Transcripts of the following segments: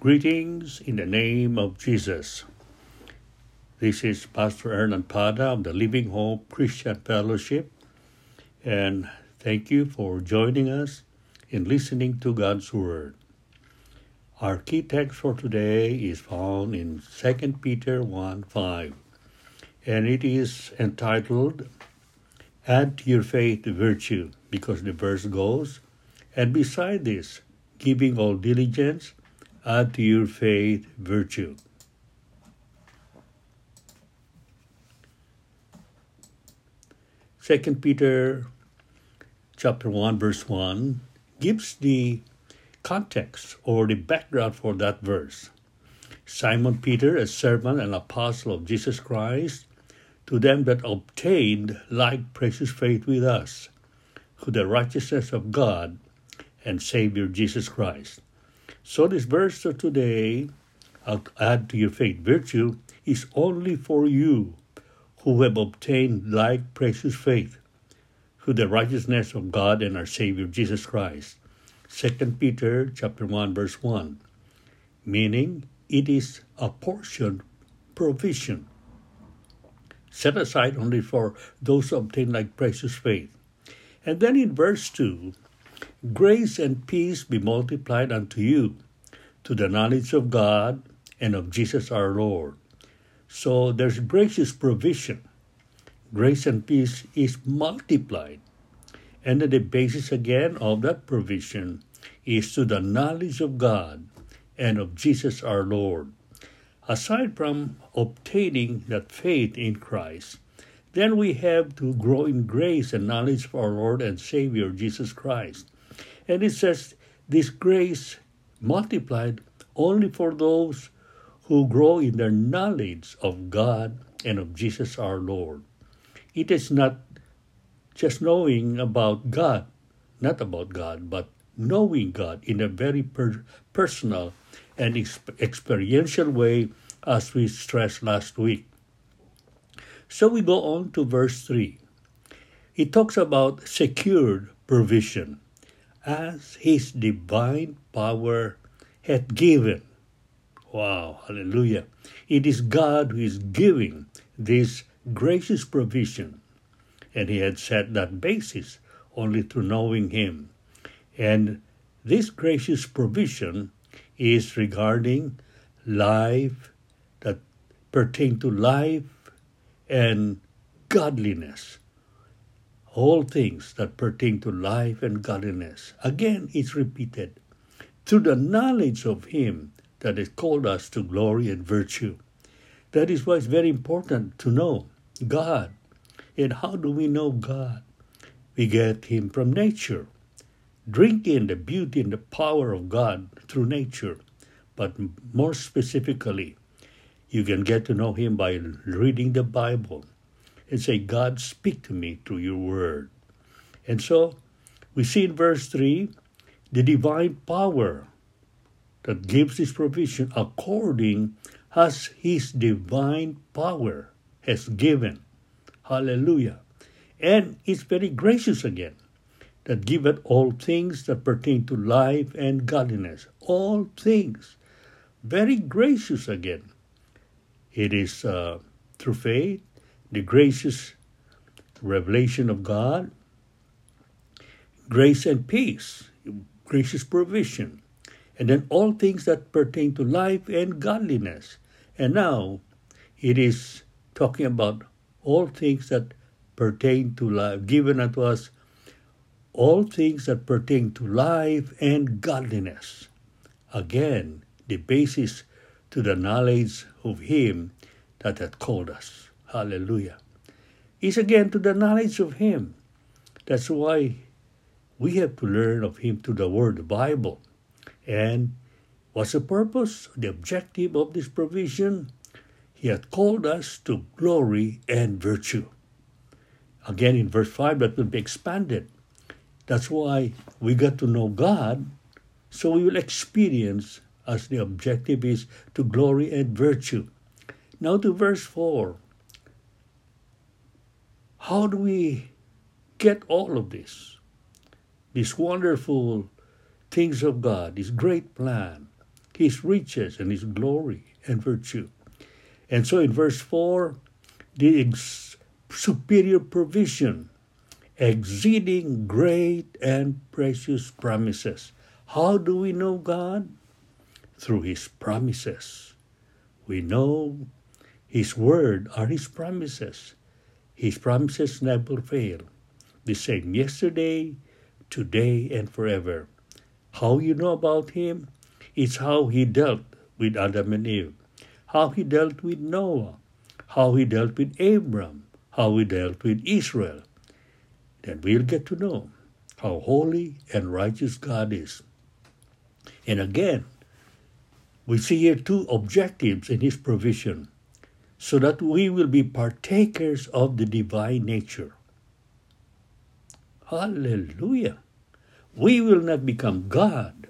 Greetings in the name of Jesus. This is Pastor Ernan Pada of the Living Hope Christian Fellowship, and thank you for joining us in listening to God's Word. Our key text for today is found in 2 Peter 1 5, and it is entitled Add to your faith virtue, because the verse goes, And beside this, giving all diligence, add to your faith virtue. Second Peter chapter 1 verse 1 gives the context or the background for that verse. Simon Peter, a servant and apostle of Jesus Christ, to them that obtained like precious faith with us, through the righteousness of God and Savior Jesus Christ. So this verse of today, add to your faith. Virtue, is only for you who have obtained like precious faith through the righteousness of God and our Savior Jesus Christ. 2 Peter chapter 1 verse 1 meaning it is a portion provision. Set aside only for those who obtain like precious faith. And then in verse 2 grace and peace be multiplied unto you to the knowledge of God and of Jesus our Lord so there's gracious provision grace and peace is multiplied and the basis again of that provision is to the knowledge of God and of Jesus our Lord. Aside from obtaining that faith in Christ, then we have to grow in grace and knowledge of our Lord and Savior Jesus Christ. And it says this grace multiplied only for those who grow in their knowledge of God and of Jesus our Lord. It is not just knowing about God, not about God, but knowing God in a very per- personal and experiential way, as we stressed last week. So we go on to verse 3. It talks about secured provision, as his divine power hath given. Wow, hallelujah. It is God who is giving this gracious provision and he had set that basis only through knowing him. And this gracious provision is regarding life that pertain to life and godliness. All things that pertain to life and godliness. Again, it's repeated. Through the knowledge of Him that has called us to glory and virtue. That is why it's very important to know God and how do we know God? We get Him from nature. Drink in the beauty and the power of God through nature. But more specifically, you can get to know Him by reading the Bible and say, God, speak to me through your word. And so we see in verse 3 the divine power that gives this provision according as his divine power has given Hallelujah. And it's very gracious again that giveth all things that pertain to life and godliness. All things. Very gracious again. It is uh, through faith, the gracious revelation of God, grace and peace, gracious provision, and then all things that pertain to life and godliness. And now it is talking about all things that pertain to life, given unto us all things that pertain to life and godliness. Again, the basis to the knowledge of Him that hath called us. Hallelujah. It's again to the knowledge of Him. That's why we have to learn of Him through the Word, the Bible. And what's the purpose, the objective of this provision? He hath called us to glory and virtue. Again, in verse 5, that will be expanded. That's why we got to know God, so we will experience as the objective is to glory and virtue. Now to verse 4. How do we get all of this? These wonderful things of God, this great plan, his riches and his glory and virtue. And so in verse 4, the ex- superior provision, exceeding great and precious promises. How do we know God? Through his promises. We know his word are his promises. His promises never fail. The same yesterday, today, and forever. How you know about him? It's how he dealt with Adam and Eve, how he dealt with Noah, how he dealt with Abram, how he dealt with Israel. Then we'll get to know how holy and righteous God is. And again, we see here two objectives in his provision so that we will be partakers of the divine nature. Hallelujah. We will not become God,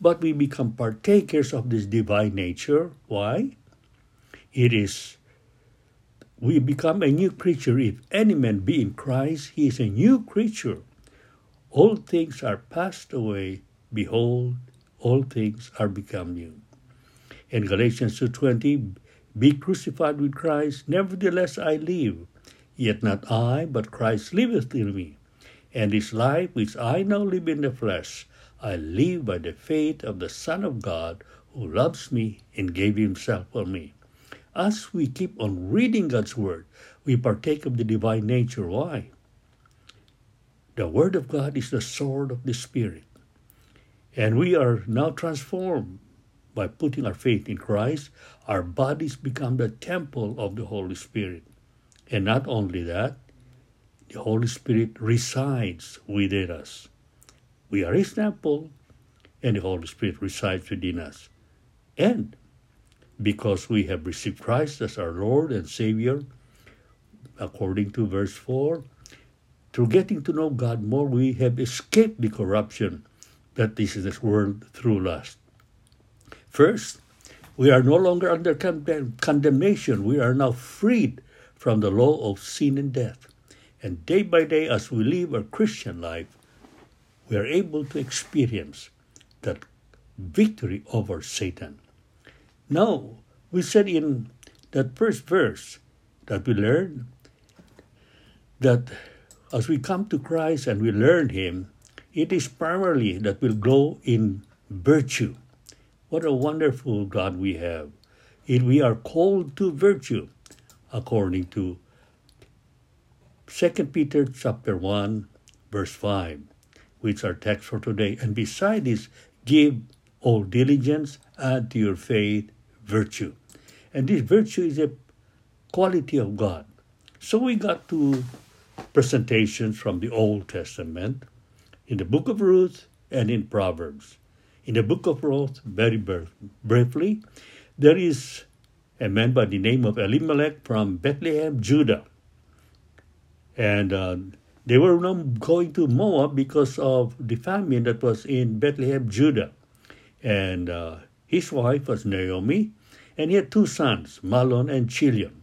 but we become partakers of this divine nature. Why? It is we become a new creature. If any man be in Christ, he is a new creature. All things are passed away. Behold, all things are become new. In Galatians 2.20, be crucified with Christ, nevertheless I live. Yet not I, but Christ liveth in me. And this life which I now live in the flesh, I live by the faith of the Son of God, who loves me and gave himself for me. As we keep on reading God's Word, we partake of the divine nature. Why? The Word of God is the sword of the Spirit. And we are now transformed by putting our faith in Christ. Our bodies become the temple of the Holy Spirit. And not only that, the Holy Spirit resides within us. We are His temple, and the Holy Spirit resides within us. And because we have received Christ as our Lord and Savior, according to verse 4, through getting to know God more, we have escaped the corruption that is this world through lust. First, we are no longer under condemnation. We are now freed from the law of sin and death. And day by day, as we live our Christian life, we are able to experience that victory over Satan. Now, we said in that first verse that we learned that as we come to Christ and we learn Him, it is primarily that we'll grow in virtue. What a wonderful God we have. It, we are called to virtue according to 2 Peter chapter 1 verse 5, which are text for today. And beside this, give all diligence, add to your faith virtue. And this virtue is a quality of God. So we got two presentations from the Old Testament in the book of Ruth and in Proverbs. In the book of Ruth, very briefly, there is a man by the name of Elimelech from Bethlehem, Judah. And uh, they were not going to Moab because of the famine that was in Bethlehem, Judah. And uh, his wife was Naomi, and he had two sons, Mahlon and Chilion.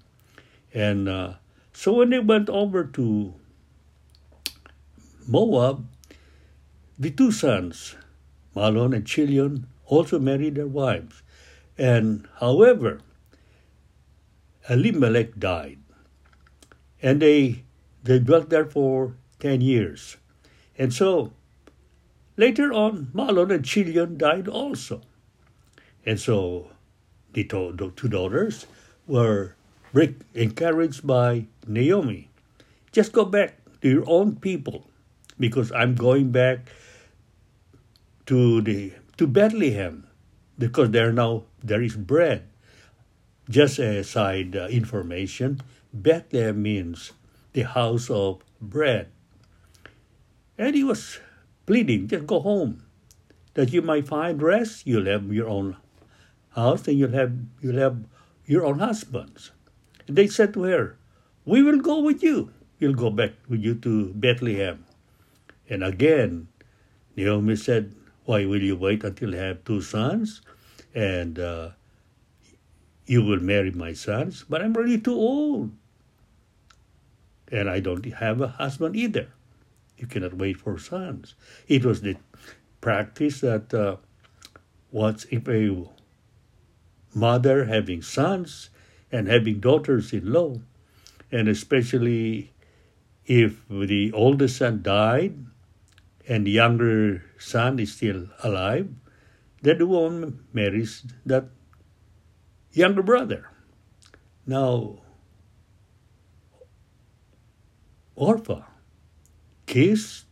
And uh, so when they went over to Moab, the two sons, Mahlon and Chilion, also married their wives. And however, Elimelech died. And they, they dwelt there for 10 years. And so later on, Mahlon and Chilion died also. And so the two daughters were encouraged by Naomi. Just go back to your own people because I'm going back to the to Bethlehem because there now there is bread. Just a side uh, information, Bethlehem means the house of bread. And he was pleading, just go home, that you might find rest. You'll have your own house, and you'll have you'll have your own husbands. And they said to her, We will go with you. We'll go back with you to Bethlehem. And again, Naomi said, Why will you wait until I have two sons? And uh, you will marry my sons, but I'm already too old. And I don't have a husband either. You cannot wait for sons. It was the practice that uh, What if a mother having sons and having daughters in law, and especially if the oldest son died and the younger son is still alive, then the woman marries that younger brother. Now, Orpah kissed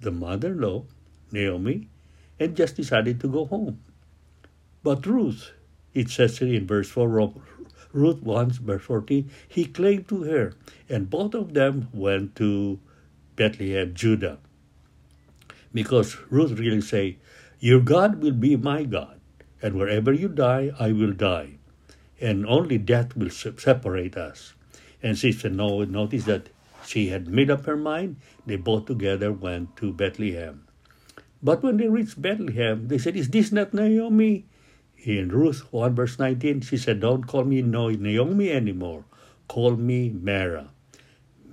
the mother in law, Naomi, and just decided to go home. But Ruth, it says in verse 4, Ruth 1, verse 14, he claimed to her, and both of them went to Bethlehem, Judah. Because Ruth really say, Your God will be my God, and wherever you die, I will die. And only death will separate us. And Sister Noah noticed that she had made up her mind. They both together went to Bethlehem. But when they reached Bethlehem, they said, Is this not Naomi? In Ruth 1 verse 19, she said, Don't call me Naomi anymore. Call me Mara.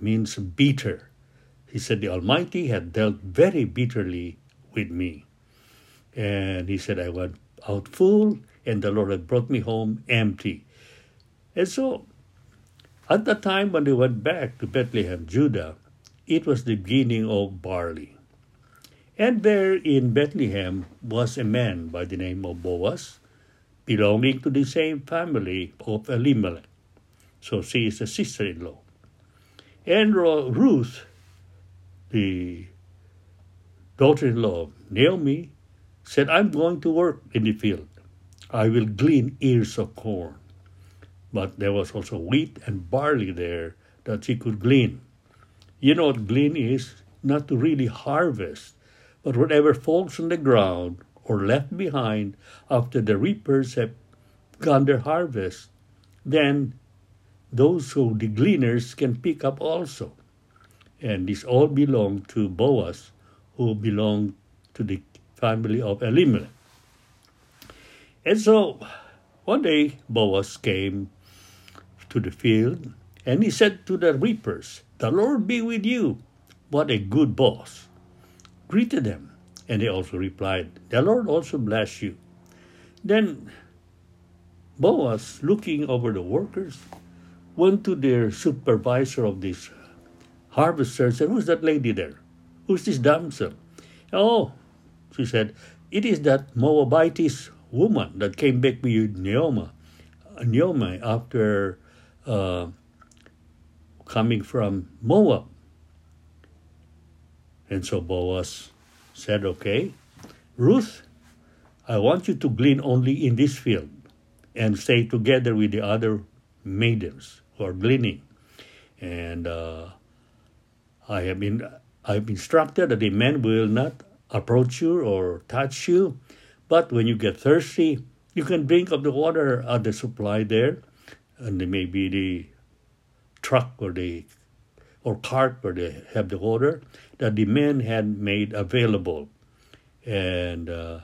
Means bitter. He said, The Almighty had dealt very bitterly with me. And he said, I went out full, and the Lord had brought me home empty. And so, at the time when they went back to Bethlehem, Judah, it was the beginning of barley. And there in Bethlehem was a man by the name of Boaz, belonging to the same family of Elimelech. So she is a sister in law. And Ruth, the daughter in law of Naomi, said, I'm going to work in the field. I will glean ears of corn. But there was also wheat and barley there that she could glean. You know what glean is? Not to really harvest, but whatever falls on the ground or left behind after the reapers have gone their harvest, then those who the gleaners can pick up also. And this all belonged to Boaz, who belonged to the family of Elimelech. And so one day Boaz came to the field and he said to the reapers, The Lord be with you. What a good boss. Greeted them. And they also replied, The Lord also bless you. Then Boaz, looking over the workers, went to their supervisor of this harvesters and who's that lady there? Who's this damsel? Oh, she said, it is that Moabitess woman that came back with Naomi, Naomi after uh, coming from Moab. And so Boaz said, Okay, Ruth, I want you to glean only in this field and stay together with the other maidens who are gleaning. And uh, I have been I've instructed that the men will not approach you or touch you, but when you get thirsty, you can drink of the water at the supply there, and maybe the truck or the or cart where they have the water that the men had made available. And uh,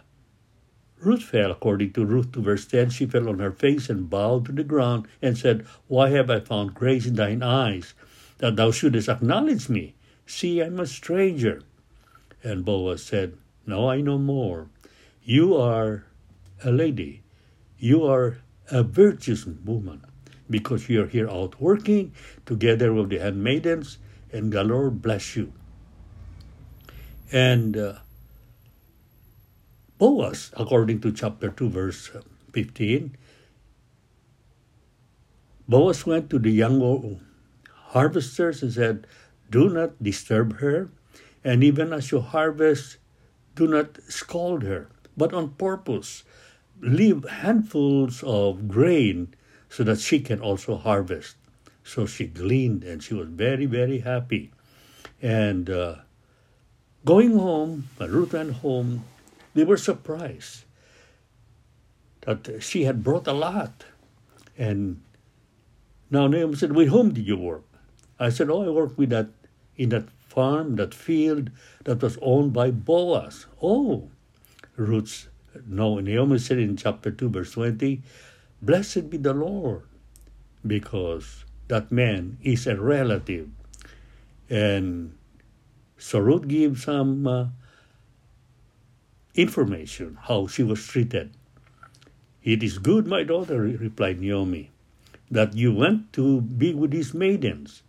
Ruth fell, according to Ruth 2 verse 10, she fell on her face and bowed to the ground and said, Why have I found grace in thine eyes, that thou shouldest acknowledge me? See, I am a stranger. And Boaz said, Now I know more. You are a lady. You are a virtuous woman because you are here out working together with the handmaidens, and the Lord bless you. And uh, Boaz, according to chapter 2, verse 15, Boaz went to the young harvesters and said, Do not disturb her, and even as you harvest, do not scold her, but on purpose leave handfuls of grain so that she can also harvest. So she gleaned and she was very, very happy. And uh, going home, when Ruth went home, they were surprised that she had brought a lot. And now Naomi said, With whom did you work? I said, Oh, I worked with that in that farm, that field that was owned by Boaz. Oh, Ruth, no, Naomi said in chapter 2, verse 20, Blessed be the Lord, because that man is a relative. And so Ruth gives some uh, information how she was treated It is good, my daughter, replied Naomi, that you went to be with these maidens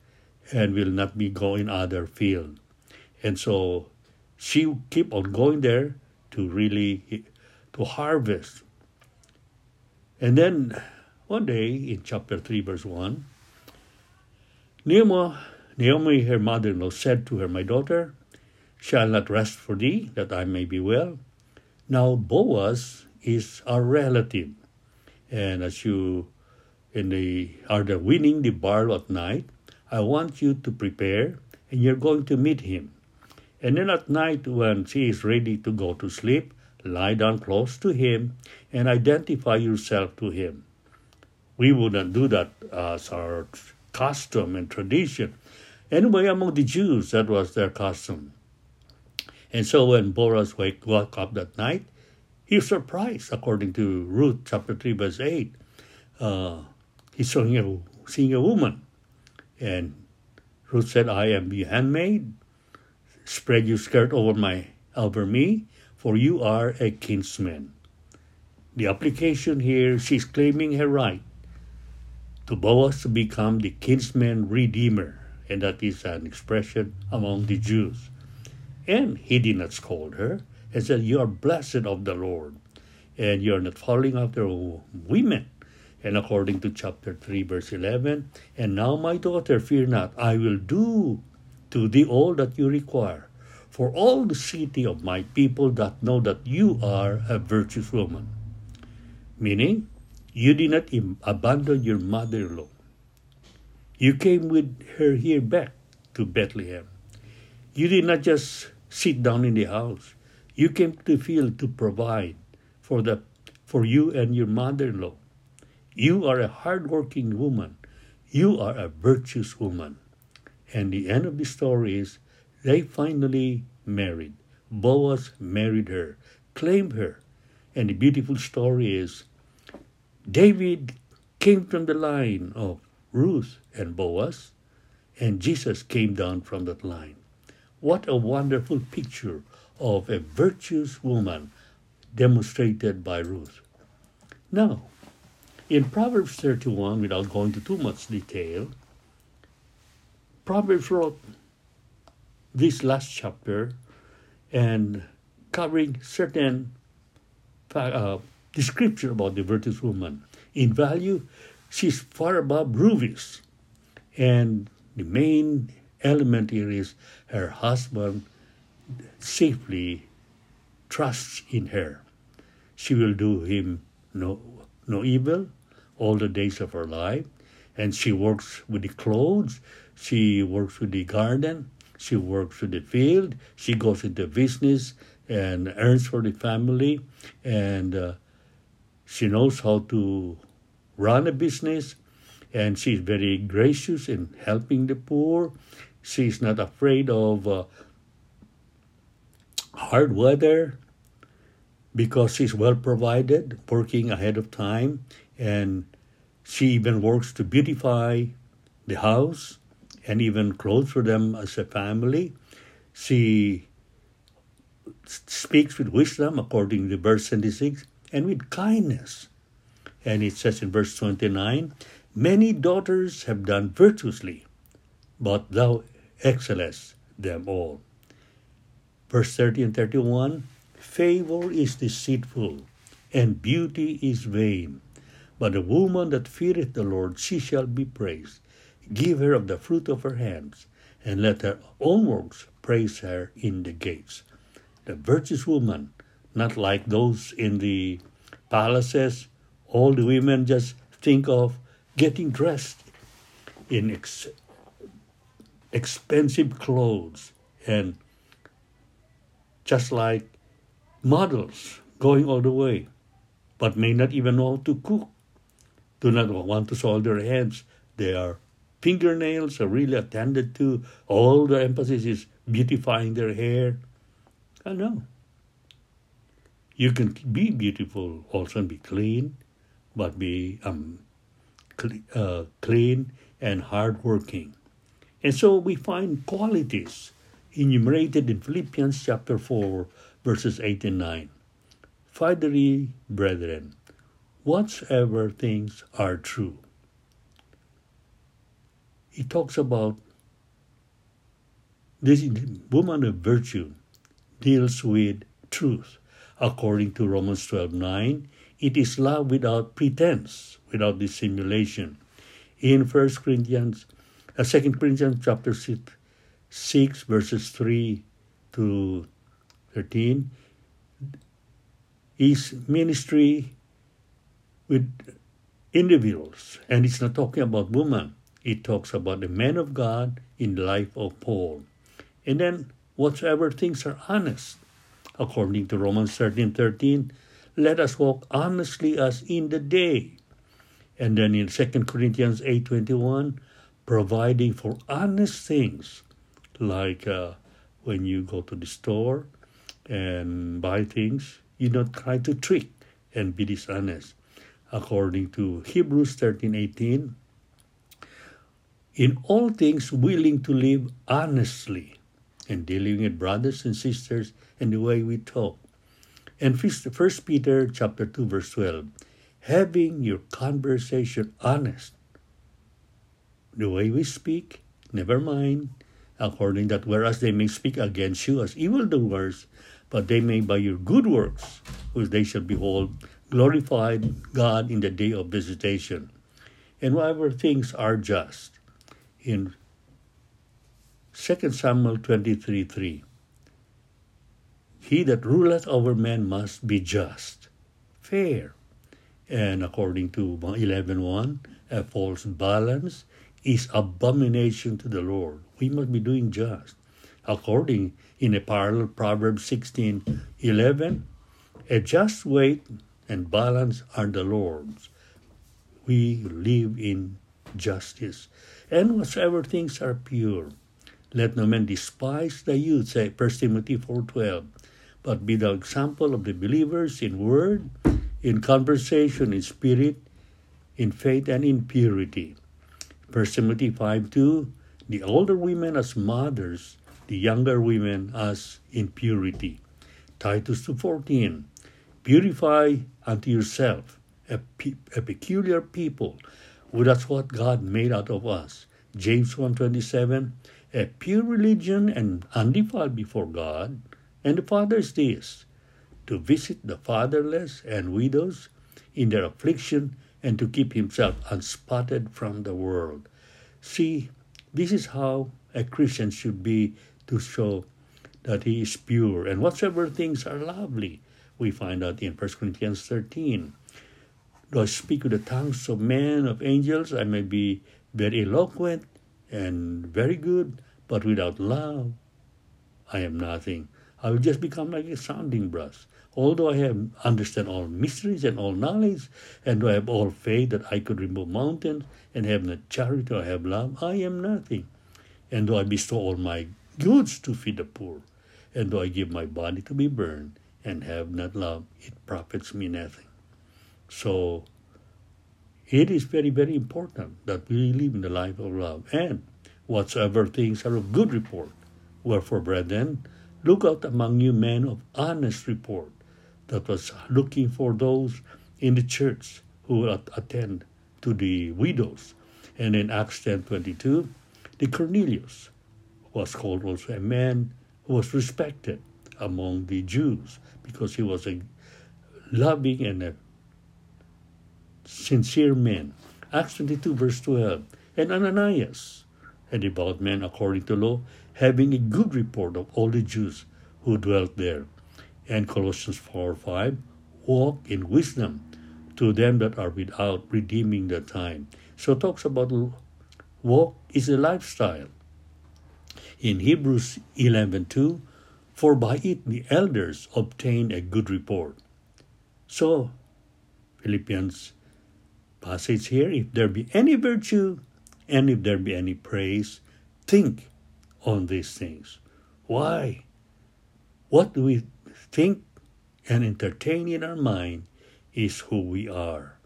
and will not be going other field. And so she keep on going there to really to harvest. And then one day in chapter 3, verse 1, Naomi, Naomi her mother in law, said to her, My daughter, shall not rest for thee, that I may be well. Now Boaz is our relative. And as you in the are the winning the barley at night, I want you to prepare and you're going to meet him. And then at night when she is ready to go to sleep, lie down close to him and identify yourself to him. We wouldn't do that as our custom and tradition. Anyway, among the Jews, that was their custom. And so when Boaz wake, woke up that night, he was surprised, according to Ruth chapter 3, verse 8. Uh, he's seeing a, seeing a woman. And Ruth said, I am your handmaid. Spread your skirt over my over me, for you are a kinsman. The application here, she's claiming her right to Boaz to become the kinsman redeemer, and that is an expression among the Jews. And he did not scold her and said, You are blessed of the Lord, and you are not following after women. And according to chapter 3, verse 11, and now, my daughter, fear not, I will do to thee all that you require. For all the city of my people that know that you are a virtuous woman. Meaning, you did not abandon your mother in law. You came with her here back to Bethlehem. You did not just sit down in the house. You came to the field to provide for, the, for you and your mother in law. You are a hardworking woman. You are a virtuous woman. And the end of the story is they finally married. Boaz married her, claimed her. And the beautiful story is David came from the line of Ruth and Boaz, and Jesus came down from that line. What a wonderful picture of a virtuous woman demonstrated by Ruth. Now, in Proverbs 31, without going into too much detail, Proverbs wrote this last chapter and covering certain uh, description about the virtuous woman. In value, she's far above rubies. And the main element here is her husband safely trusts in her. She will do him no no evil all the days of her life. And she works with the clothes, she works with the garden, she works with the field, she goes into business and earns for the family, and uh, she knows how to run a business, and she's very gracious in helping the poor. She's not afraid of uh, hard weather because she's well provided, working ahead of time, and she even works to beautify the house and even clothes for them as a family. She speaks with wisdom, according to verse 26, and with kindness. And it says in verse 29 Many daughters have done virtuously, but thou excellest them all. Verse 30 and 31 Favor is deceitful, and beauty is vain. But a woman that feareth the Lord, she shall be praised. Give her of the fruit of her hands, and let her own works praise her in the gates. The virtuous woman, not like those in the palaces, all the women just think of getting dressed in ex- expensive clothes and just like models going all the way, but may not even know how to cook, do not want to soil their hands. Their fingernails are really attended to. All the emphasis is beautifying their hair. I know. You can be beautiful also and be clean, but be um, cl- uh, clean and hardworking. And so we find qualities enumerated in Philippians chapter 4, verses 8 and 9. Finally, brethren, whatsoever things are true. He talks about this woman of virtue deals with truth. According to Romans 12 9, it is love without pretense, without dissimulation. In 1 Corinthians, uh, 2 Corinthians chapter 6, 6, verses 3 to 13, is ministry with individuals. And it's not talking about women. It talks about the man of God in the life of Paul. And then whatsoever things are honest, according to Romans 13 13, let us walk honestly as in the day. And then in 2 Corinthians 8 21, providing for honest things, like uh, when you go to the store and buy things, you don't try to trick and be dishonest. According to Hebrews 13 18, in all things willing to live honestly and dealing with brothers and sisters and the way we talk. And First Peter chapter 2 verse 12, having your conversation honest. The way we speak, never mind, according that whereas they may speak against you as evildoers, but they may by your good works, which they shall behold, glorified God in the day of visitation. And whatever things are just. In 2 Samuel 23 3. He that ruleth over men must be just, fair. And according to 11.1, a false balance is abomination to the Lord. We must be doing just. According in a parallel Proverbs 16.11, a just weight and balance are the Lord's. We live in justice. And whatsoever things are pure, let no man despise the youth, say 1 Timothy 4.12, but be the example of the believers in word, in conversation, in spirit, in faith, and in purity. 1 Timothy 5.2, the older women as mothers, the younger women as in purity. Titus 2.14, purify unto yourself a, pe- a peculiar people. Well, that's what God made out of us. James 1.27, a pure religion and undefiled before God. And the Father is this to visit the fatherless and widows in their affliction and to keep himself unspotted from the world. See, this is how a Christian should be to show that he is pure. And whatsoever things are lovely, we find out in 1 Corinthians 13. Do I speak with the tongues of men, of angels? I may be very eloquent and very good, but without love, I am nothing. I will just become like a sounding brass. Although I have understand all mysteries and all knowledge, and I have all faith that I could remove mountains, and have not charity or have love, I am nothing. And do I bestow all my goods to feed the poor, and do I give my body to be burned, and have not love, it profits me nothing. So it is very, very important that we live in the life of love. And whatsoever things are of good report. Wherefore, brethren, look out among you men of honest report, that was looking for those in the church who will attend to the widows. And in Acts 10.22, the Cornelius was called also a man who was respected among the Jews because he was a loving and a sincere man. Acts 22 verse 12. And Ananias, a devout man according to law, having a good report of all the Jews who dwelt there. And Colossians 4 5, walk in wisdom to them that are without, redeeming the time. So talks about walk is a lifestyle. In Hebrews 11 2, for by it the elders obtained a good report. So, Philippians passage here, if there be any virtue, and if there be any praise, think on these things. Why? What do we think and entertain in our mind is who we are.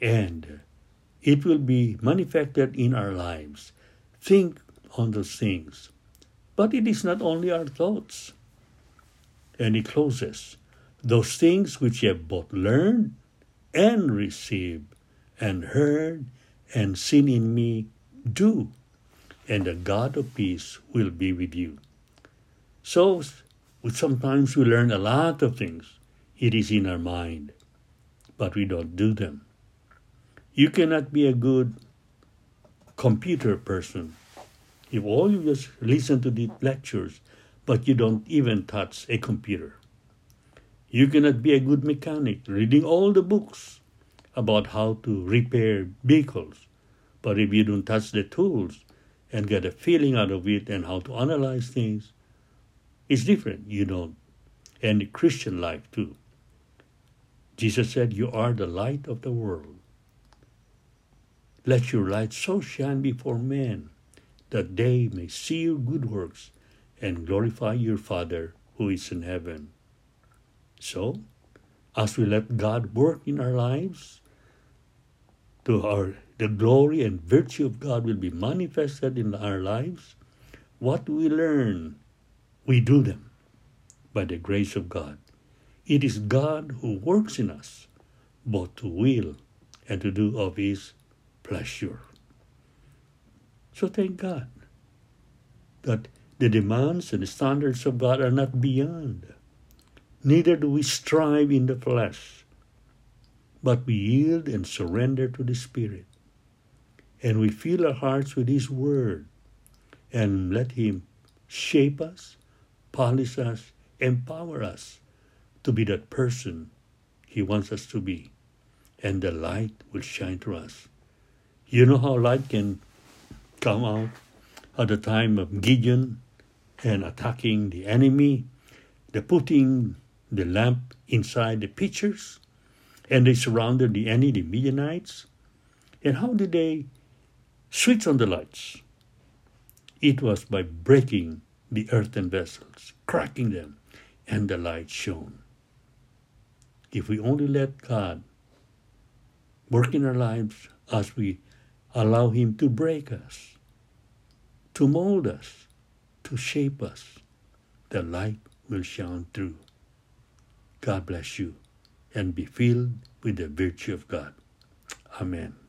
And it will be manifested in our lives. Think on those things. But it is not only our thoughts. And he closes those things which ye have both learned and received, and heard and seen in me, do, and the God of peace will be with you. So sometimes we learn a lot of things. It is in our mind, but we don't do them. You cannot be a good computer person if all you just listen to the lectures, but you don't even touch a computer. You cannot be a good mechanic reading all the books about how to repair vehicles. But if you don't touch the tools and get a feeling out of it and how to analyze things, it's different, you know. And Christian life too. Jesus said, You are the light of the world. Let your light so shine before men that they may see your good works and glorify your Father who is in heaven. So, as we let God work in our lives, to our the glory and virtue of God will be manifested in our lives. What we learn, we do them by the grace of God. It is God who works in us, both to will and to do of His pleasure. So thank God that the demands and the standards of God are not beyond Neither do we strive in the flesh, but we yield and surrender to the Spirit. And we fill our hearts with His Word and let Him shape us, polish us, empower us to be that person He wants us to be. And the light will shine through us. You know how light can come out at the time of Gideon and attacking the enemy, the putting the lamp inside the pitchers, and they surrounded the enemy, the Midianites. And how did they switch on the lights? It was by breaking the earthen vessels, cracking them, and the light shone. If we only let God work in our lives as we allow Him to break us, to mold us, to shape us, the light will shine through. God bless you and be filled with the virtue of God. Amen.